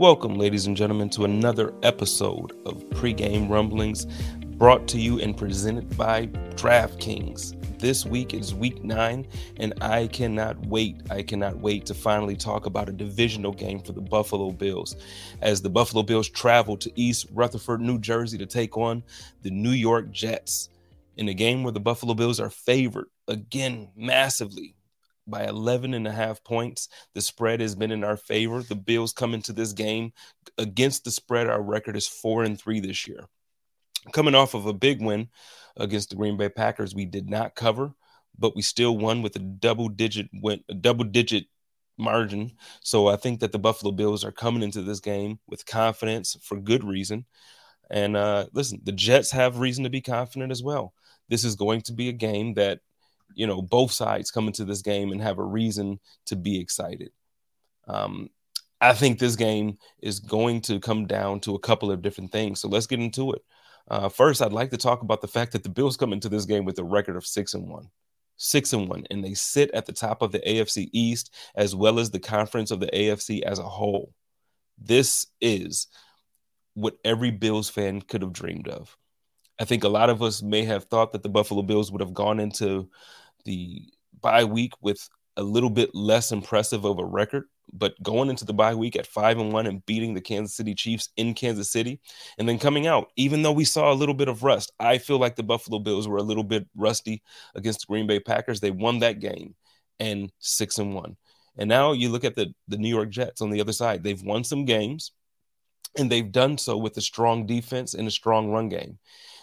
Welcome, ladies and gentlemen, to another episode of Pregame Rumblings brought to you and presented by DraftKings. This week is week nine, and I cannot wait. I cannot wait to finally talk about a divisional game for the Buffalo Bills as the Buffalo Bills travel to East Rutherford, New Jersey to take on the New York Jets in a game where the Buffalo Bills are favored again massively by 11 and a half points. The spread has been in our favor. The Bills come into this game against the spread. Our record is four and three this year. Coming off of a big win against the Green Bay Packers, we did not cover, but we still won with a double digit win, a double digit margin. So I think that the Buffalo Bills are coming into this game with confidence for good reason. And uh, listen, the Jets have reason to be confident as well. This is going to be a game that you know both sides come into this game and have a reason to be excited. Um, I think this game is going to come down to a couple of different things. So let's get into it. Uh, first, I'd like to talk about the fact that the Bills come into this game with a record of six and one, six and one, and they sit at the top of the AFC East as well as the conference of the AFC as a whole. This is what every Bills fan could have dreamed of. I think a lot of us may have thought that the Buffalo Bills would have gone into the bye week with a little bit less impressive of a record, but going into the bye week at five and one and beating the Kansas City Chiefs in Kansas City, and then coming out, even though we saw a little bit of rust, I feel like the Buffalo Bills were a little bit rusty against the Green Bay Packers. They won that game and six and one. And now you look at the, the New York Jets on the other side. They've won some games, and they've done so with a strong defense and a strong run game.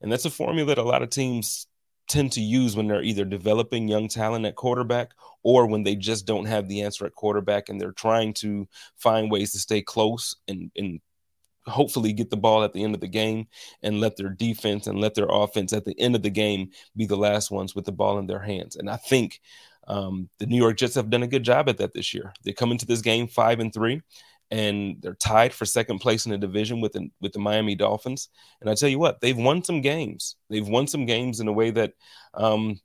And that's a formula that a lot of teams tend to use when they're either developing young talent at quarterback or when they just don't have the answer at quarterback and they're trying to find ways to stay close and, and hopefully get the ball at the end of the game and let their defense and let their offense at the end of the game be the last ones with the ball in their hands. And I think um, the New York Jets have done a good job at that this year. They come into this game five and three and they're tied for second place in the division with the, with the Miami Dolphins. And I tell you what, they've won some games. They've won some games in a way that, um,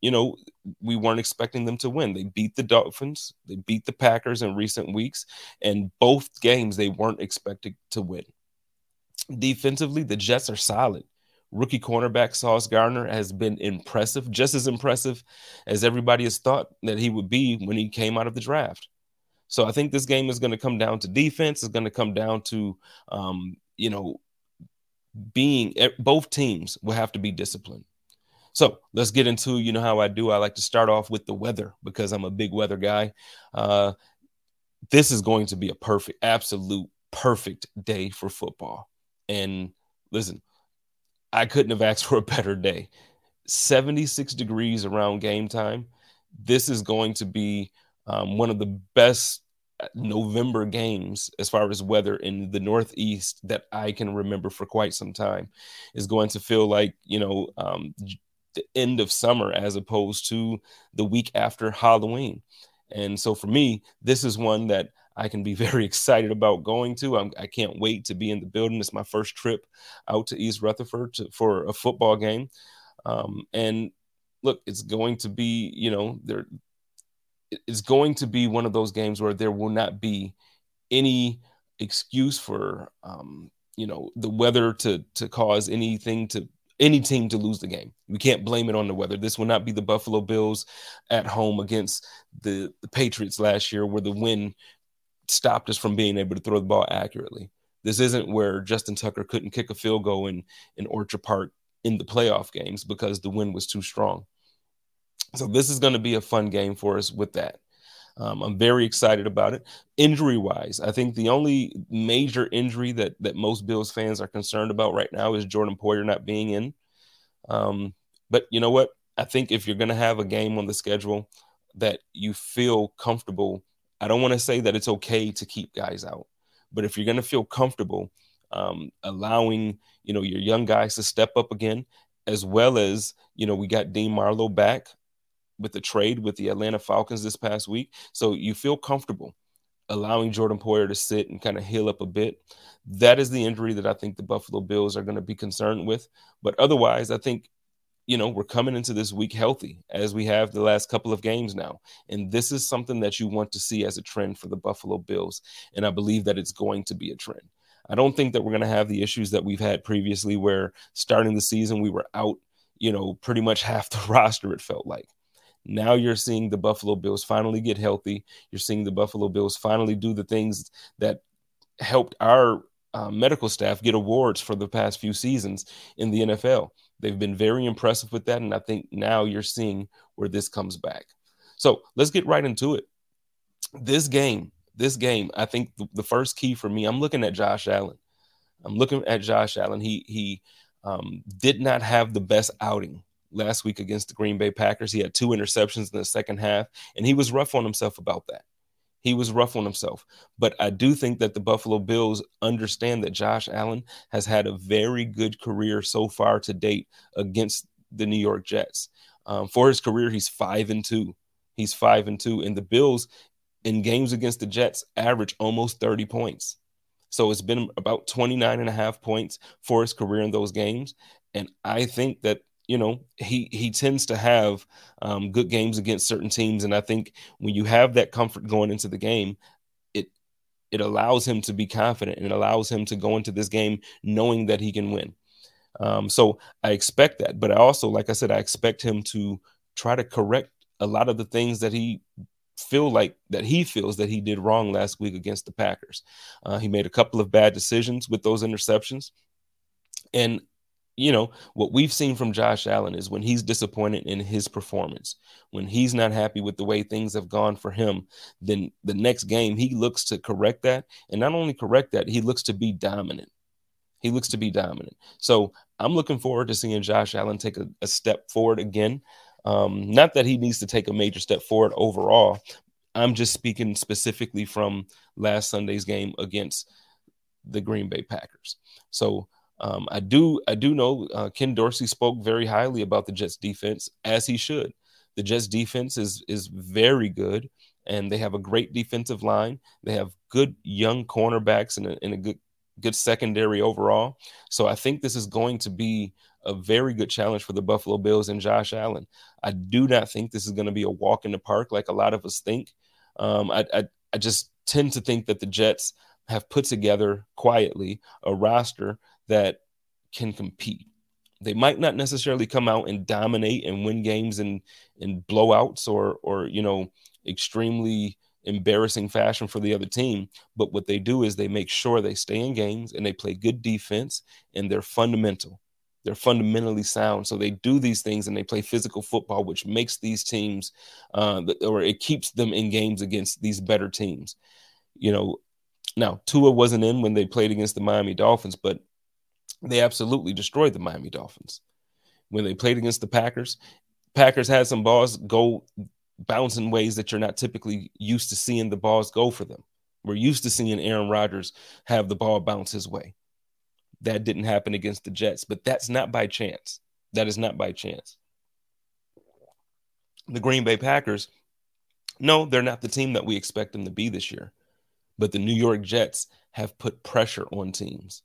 you know, we weren't expecting them to win. They beat the Dolphins, they beat the Packers in recent weeks, and both games they weren't expected to win. Defensively, the Jets are solid. Rookie cornerback Sauce Gardner has been impressive, just as impressive as everybody has thought that he would be when he came out of the draft. So I think this game is going to come down to defense. It's going to come down to, um, you know, being both teams will have to be disciplined. So let's get into, you know, how I do. I like to start off with the weather because I'm a big weather guy. Uh, this is going to be a perfect, absolute perfect day for football. And listen, I couldn't have asked for a better day. 76 degrees around game time. This is going to be um, one of the best November games as far as weather in the Northeast that I can remember for quite some time is going to feel like, you know, um, the end of summer as opposed to the week after Halloween. And so for me, this is one that I can be very excited about going to. I'm, I can not wait to be in the building. It's my first trip out to East Rutherford to, for a football game. Um, and look, it's going to be, you know, there it's going to be one of those games where there will not be any excuse for um, you know the weather to to cause anything to any team to lose the game. We can't blame it on the weather. This will not be the Buffalo Bills at home against the, the Patriots last year, where the wind stopped us from being able to throw the ball accurately. This isn't where Justin Tucker couldn't kick a field goal in, in Orchard Park in the playoff games because the wind was too strong. So this is going to be a fun game for us with that. Um, I'm very excited about it. Injury wise, I think the only major injury that that most Bills fans are concerned about right now is Jordan Poyer not being in. Um, but you know what? I think if you're going to have a game on the schedule that you feel comfortable, I don't want to say that it's okay to keep guys out, but if you're going to feel comfortable um, allowing you know your young guys to step up again, as well as you know we got Dean Marlowe back with the trade with the Atlanta Falcons this past week. So you feel comfortable allowing Jordan Poyer to sit and kind of heal up a bit. That is the injury that I think the Buffalo Bills are going to be concerned with. But otherwise, I think, you know, we're coming into this week healthy as we have the last couple of games now. And this is something that you want to see as a trend for the Buffalo Bills. And I believe that it's going to be a trend. I don't think that we're going to have the issues that we've had previously where starting the season we were out, you know, pretty much half the roster, it felt like. Now you're seeing the Buffalo Bills finally get healthy. You're seeing the Buffalo Bills finally do the things that helped our uh, medical staff get awards for the past few seasons in the NFL. They've been very impressive with that. And I think now you're seeing where this comes back. So let's get right into it. This game, this game, I think the, the first key for me, I'm looking at Josh Allen. I'm looking at Josh Allen. He he um, did not have the best outing last week against the Green Bay Packers. He had two interceptions in the second half, and he was rough on himself about that. He was rough on himself. But I do think that the Buffalo Bills understand that Josh Allen has had a very good career so far to date against the New York Jets. Um, for his career, he's five and two. He's five and two. And the Bills in games against the Jets average almost 30 points. So it's been about 29 and a half points for his career in those games. And I think that you know he he tends to have um, good games against certain teams, and I think when you have that comfort going into the game, it it allows him to be confident and it allows him to go into this game knowing that he can win. Um, so I expect that, but I also, like I said, I expect him to try to correct a lot of the things that he feel like that he feels that he did wrong last week against the Packers. Uh, he made a couple of bad decisions with those interceptions, and you know, what we've seen from Josh Allen is when he's disappointed in his performance, when he's not happy with the way things have gone for him, then the next game he looks to correct that. And not only correct that, he looks to be dominant. He looks to be dominant. So I'm looking forward to seeing Josh Allen take a, a step forward again. Um, not that he needs to take a major step forward overall. I'm just speaking specifically from last Sunday's game against the Green Bay Packers. So um, I do I do know uh, Ken Dorsey spoke very highly about the Jets defense as he should. The Jets defense is is very good, and they have a great defensive line. They have good young cornerbacks and a, and a good good secondary overall. So I think this is going to be a very good challenge for the Buffalo Bills and Josh Allen. I do not think this is going to be a walk in the park like a lot of us think. Um, I, I I just tend to think that the Jets have put together quietly a roster that can compete. They might not necessarily come out and dominate and win games in in blowouts or or you know extremely embarrassing fashion for the other team. But what they do is they make sure they stay in games and they play good defense and they're fundamental. They're fundamentally sound. So they do these things and they play physical football, which makes these teams, uh, or it keeps them in games against these better teams. You know, now Tua wasn't in when they played against the Miami Dolphins, but they absolutely destroyed the Miami Dolphins. When they played against the Packers, Packers had some balls go bounce in ways that you're not typically used to seeing the balls go for them. We're used to seeing Aaron Rodgers have the ball bounce his way. That didn't happen against the Jets, but that's not by chance. That is not by chance. The Green Bay Packers, no, they're not the team that we expect them to be this year. But the New York Jets have put pressure on teams.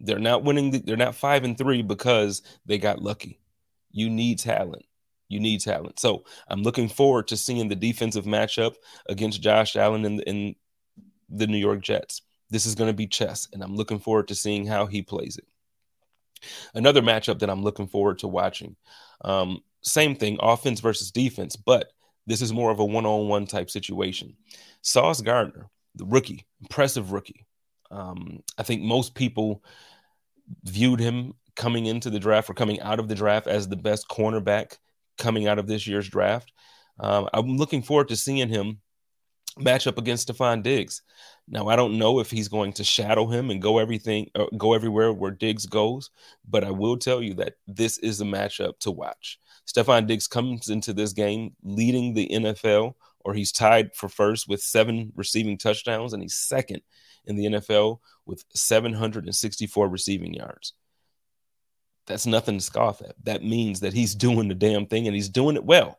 They're not winning. The, they're not five and three because they got lucky. You need talent. You need talent. So I'm looking forward to seeing the defensive matchup against Josh Allen in, in the New York Jets. This is going to be chess, and I'm looking forward to seeing how he plays it. Another matchup that I'm looking forward to watching. Um, same thing, offense versus defense, but this is more of a one-on-one type situation. Sauce Gardner, the rookie, impressive rookie. Um, I think most people viewed him coming into the draft or coming out of the draft as the best cornerback coming out of this year's draft. Um, I'm looking forward to seeing him match up against Stefon Diggs. Now I don't know if he's going to shadow him and go everything, uh, go everywhere where Diggs goes, but I will tell you that this is a matchup to watch. Stefon Diggs comes into this game leading the NFL, or he's tied for first with seven receiving touchdowns, and he's second in the NFL with 764 receiving yards. That's nothing to scoff at. That means that he's doing the damn thing and he's doing it well.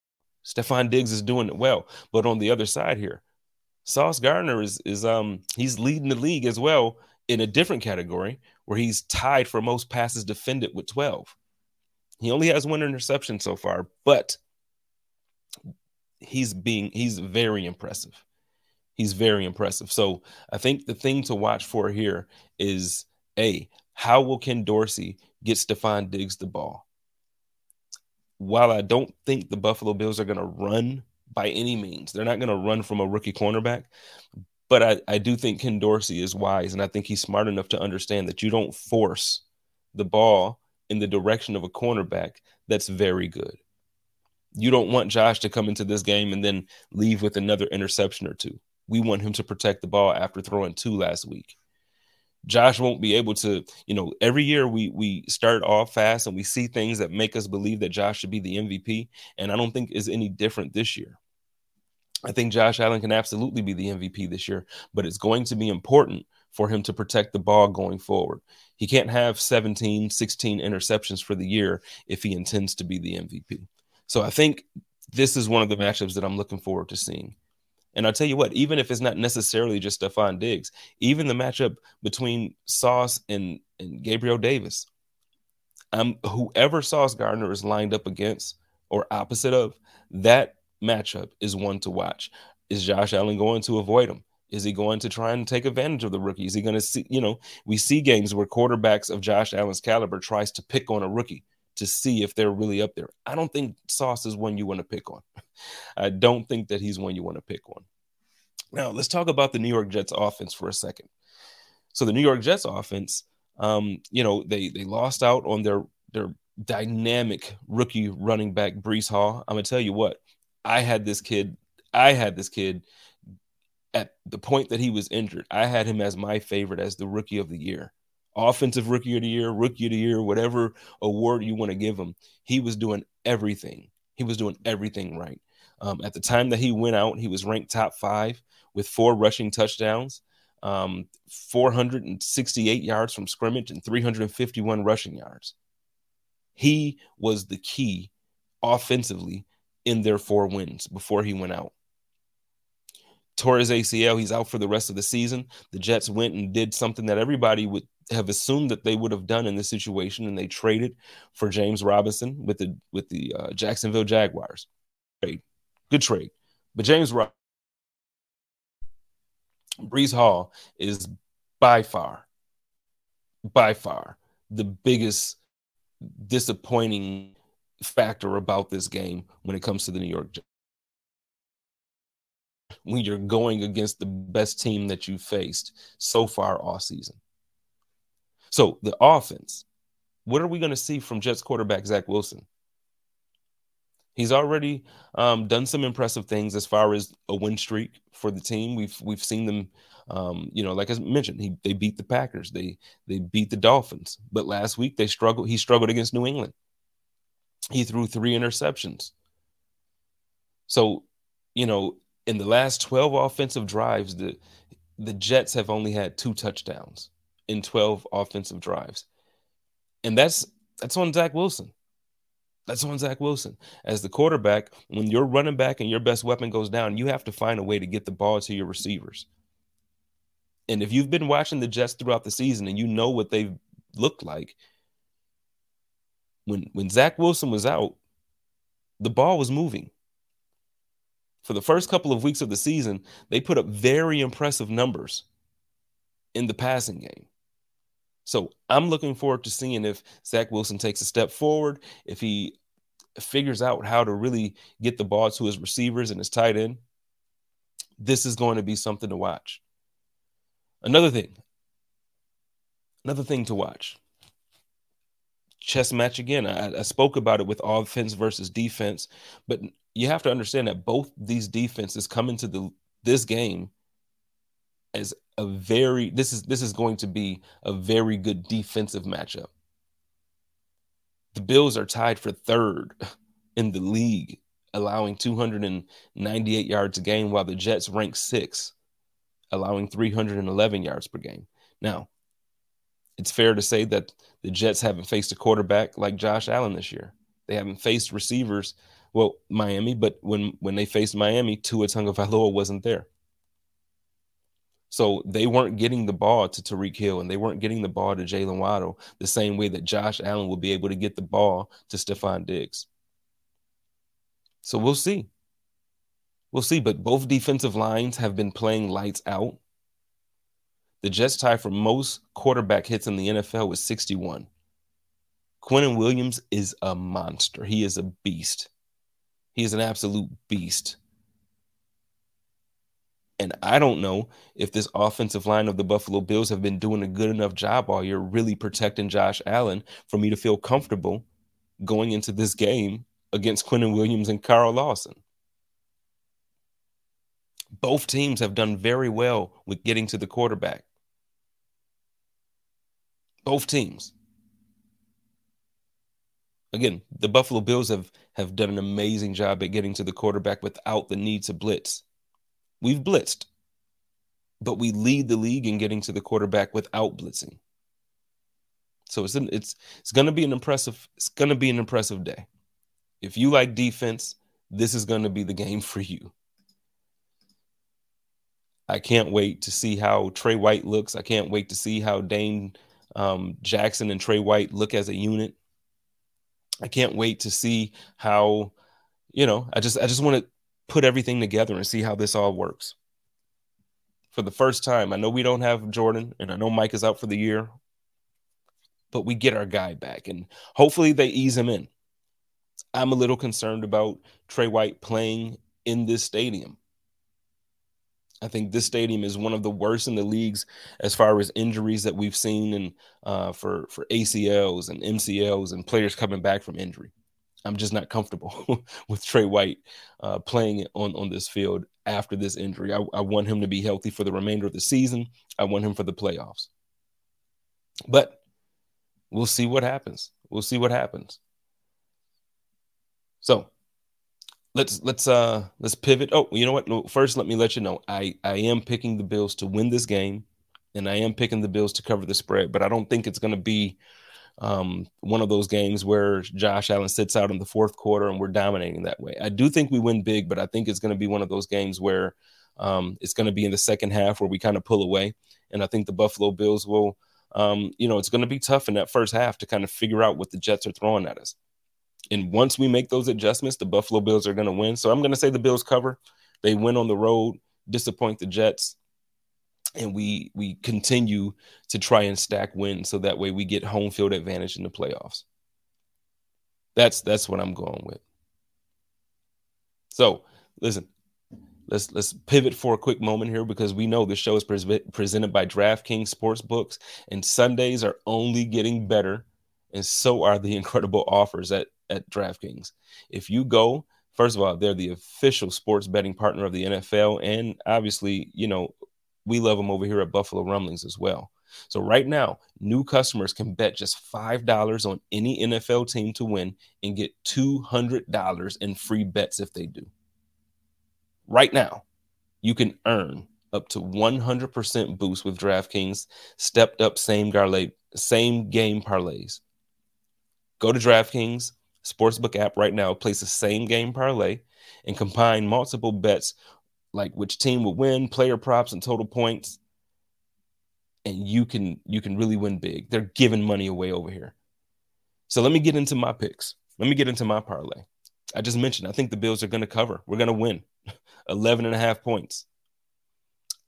Stefon Diggs is doing it well. But on the other side here, Sauce Gardner is is um he's leading the league as well in a different category where he's tied for most passes defended with 12. He only has one interception so far, but he's being he's very impressive. He's very impressive. So I think the thing to watch for here is a how will Ken Dorsey get Stefon Diggs the ball? While I don't think the Buffalo Bills are going to run by any means, they're not going to run from a rookie cornerback. But I, I do think Ken Dorsey is wise, and I think he's smart enough to understand that you don't force the ball in the direction of a cornerback that's very good. You don't want Josh to come into this game and then leave with another interception or two. We want him to protect the ball after throwing two last week. Josh won't be able to, you know, every year we we start off fast and we see things that make us believe that Josh should be the MVP, and I don't think is any different this year. I think Josh Allen can absolutely be the MVP this year, but it's going to be important for him to protect the ball going forward. He can't have 17, 16 interceptions for the year if he intends to be the MVP. So I think this is one of the matchups that I'm looking forward to seeing. And I'll tell you what, even if it's not necessarily just Stefon Diggs, even the matchup between Sauce and, and Gabriel Davis, um, whoever Sauce Gardner is lined up against or opposite of, that matchup is one to watch. Is Josh Allen going to avoid him? Is he going to try and take advantage of the rookie? Is he going to see, you know, we see games where quarterbacks of Josh Allen's caliber tries to pick on a rookie to see if they're really up there. I don't think Sauce is one you want to pick on. I don't think that he's one you want to pick on. Now, let's talk about the New York Jets offense for a second. So the New York Jets offense, um, you know, they they lost out on their their dynamic rookie running back Breece Hall. I'm gonna tell you what, I had this kid, I had this kid at the point that he was injured. I had him as my favorite as the rookie of the year offensive rookie of the year, rookie of the year, whatever award you want to give him. He was doing everything. He was doing everything right. Um, at the time that he went out, he was ranked top five with four rushing touchdowns, um, 468 yards from scrimmage, and 351 rushing yards. He was the key offensively in their four wins before he went out tore his ACL. He's out for the rest of the season. The Jets went and did something that everybody would have assumed that they would have done in this situation, and they traded for James Robinson with the with the uh, Jacksonville Jaguars. Trade, good trade. But James Rob- Breece Hall is by far, by far the biggest disappointing factor about this game when it comes to the New York when you're going against the best team that you've faced so far all season. So the offense, what are we going to see from Jets quarterback Zach Wilson? He's already um, done some impressive things as far as a win streak for the team. We've we've seen them, um, you know, like I mentioned, he, they beat the Packers, they they beat the Dolphins, but last week they struggled. He struggled against New England. he threw three interceptions. So, you know, in the last 12 offensive drives, the the Jets have only had two touchdowns in 12 offensive drives. And that's that's on Zach Wilson. That's on Zach Wilson. As the quarterback, when your running back and your best weapon goes down, you have to find a way to get the ball to your receivers. And if you've been watching the Jets throughout the season and you know what they've looked like, when when Zach Wilson was out, the ball was moving. For the first couple of weeks of the season, they put up very impressive numbers in the passing game. So I'm looking forward to seeing if Zach Wilson takes a step forward, if he figures out how to really get the ball to his receivers and his tight end. This is going to be something to watch. Another thing, another thing to watch. Chess match again. I, I spoke about it with offense versus defense, but you have to understand that both these defenses come into the this game as a very this is this is going to be a very good defensive matchup. The Bills are tied for third in the league, allowing 298 yards a game, while the Jets rank sixth, allowing 311 yards per game. Now, it's fair to say that the Jets haven't faced a quarterback like Josh Allen this year. They haven't faced receivers, well, Miami, but when when they faced Miami, Tua Tagovailoa wasn't there. So they weren't getting the ball to Tyreek Hill and they weren't getting the ball to Jaylen Waddle the same way that Josh Allen will be able to get the ball to Stefon Diggs. So we'll see. We'll see. But both defensive lines have been playing lights out. The Jets tie for most quarterback hits in the NFL with 61. Quinnen Williams is a monster. He is a beast. He is an absolute beast. And I don't know if this offensive line of the Buffalo Bills have been doing a good enough job all year, really protecting Josh Allen for me to feel comfortable going into this game against Quinnen Williams and Carl Lawson. Both teams have done very well with getting to the quarterback. Both teams. Again, the Buffalo Bills have, have done an amazing job at getting to the quarterback without the need to blitz. We've blitzed, but we lead the league in getting to the quarterback without blitzing. So it's it's it's going to be an impressive it's going to be an impressive day. If you like defense, this is going to be the game for you. I can't wait to see how Tre White looks. I can't wait to see how Dane um, Jackson and Tre White look as a unit. I can't wait to see how, you know, I just I just want to put everything together and see how this all works. For the first time, I know we don't have Jordan and I know Mike is out for the year, but we get our guy back and hopefully they ease him in. I'm a little concerned about Tre White playing in this stadium. I think this stadium is one of the worst in the leagues as far as injuries that we've seen and uh, for for ACLs and MCLs and players coming back from injury. I'm just not comfortable with Tre White uh, playing on on this field after this injury. I, I, want him to be healthy for the remainder of the season. I want him for the playoffs. But we'll see what happens. We'll see what happens. So let's let's uh let's pivot. Oh, you know what? First, let me let you know I I am picking the Bills to win this game, and I am picking the Bills to cover the spread. But I don't think it's going to be um, one of those games where Josh Allen sits out in the fourth quarter and we're dominating that way. I do think we win big, but I think it's going to be one of those games where um, it's going to be in the second half where we kind of pull away. And I think the Buffalo Bills will, um, you know, it's going to be tough in that first half to kind of figure out what the Jets are throwing at us. And once we make those adjustments, the Buffalo Bills are going to win. So I'm going to say the Bills cover. They win on the road, disappoint the Jets and we we continue to try and stack wins so that way we get home field advantage in the playoffs. That's that's what I'm going with. So listen, let's let's pivot for a quick moment here because we know the show is pre- presented by DraftKings Sportsbooks, and Sundays are only getting better, and so are the incredible offers at at DraftKings. If you go, first of all, they're the official sports betting partner of the NFL, and obviously, you know, we love them over here at Buffalo Rumblings as well. So right now, new customers can bet just $5 on any NFL team to win and get $200 in free bets if they do. Right now, you can earn up to 100% boost with DraftKings stepped up same garlay, same game parlays. Go to DraftKings Sportsbook app right now, place the same game parlay and combine multiple bets like which team will win, player props and total points and you can you can really win big. They're giving money away over here. So let me get into my picks. Let me get into my parlay. I just mentioned I think the Bills are going to cover. We're going to win 11 and a half points.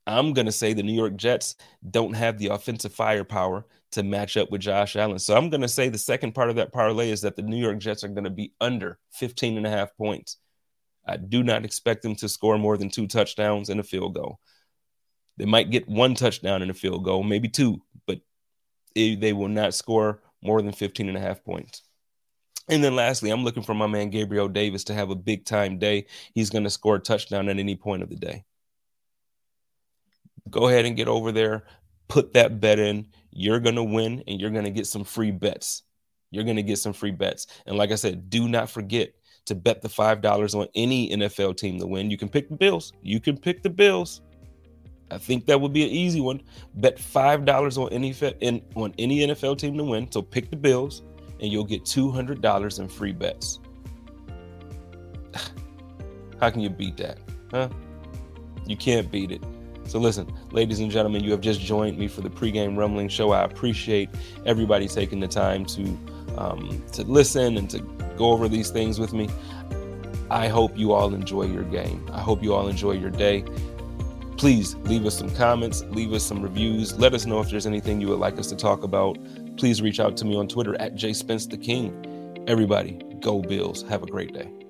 I'm going to say the New York Jets don't have the offensive firepower to match up with Josh Allen. So I'm going to say the second part of that parlay is that the New York Jets are going to be under 15 and a half points. I do not expect them to score more than two touchdowns and a field goal. They might get one touchdown in a field goal, maybe two, but they will not score more than 15 and a half points. And then lastly, I'm looking for my man Gabriel Davis to have a big time day. He's going to score a touchdown at any point of the day. Go ahead and get over there, put that bet in. You're going to win and you're going to get some free bets. You're going to get some free bets. And like I said, do not forget to bet the $5 on any NFL team to win. You can pick the Bills. You can pick the Bills. I think that would be an easy one. Bet five dollars on any on any NFL team to win. So pick the Bills, and you'll get two hundred dollars in free bets. How can you beat that? Huh? You can't beat it. So listen, ladies and gentlemen, you have just joined me for the pregame rumbling show. I appreciate everybody taking the time to um, to listen and to go over these things with me. I hope you all enjoy your game. I hope you all enjoy your day please leave us some comments, leave us some reviews. Let us know if there's anything you would like us to talk about. Please reach out to me on Twitter at Spence the King. Everybody, go Bills. Have a great day.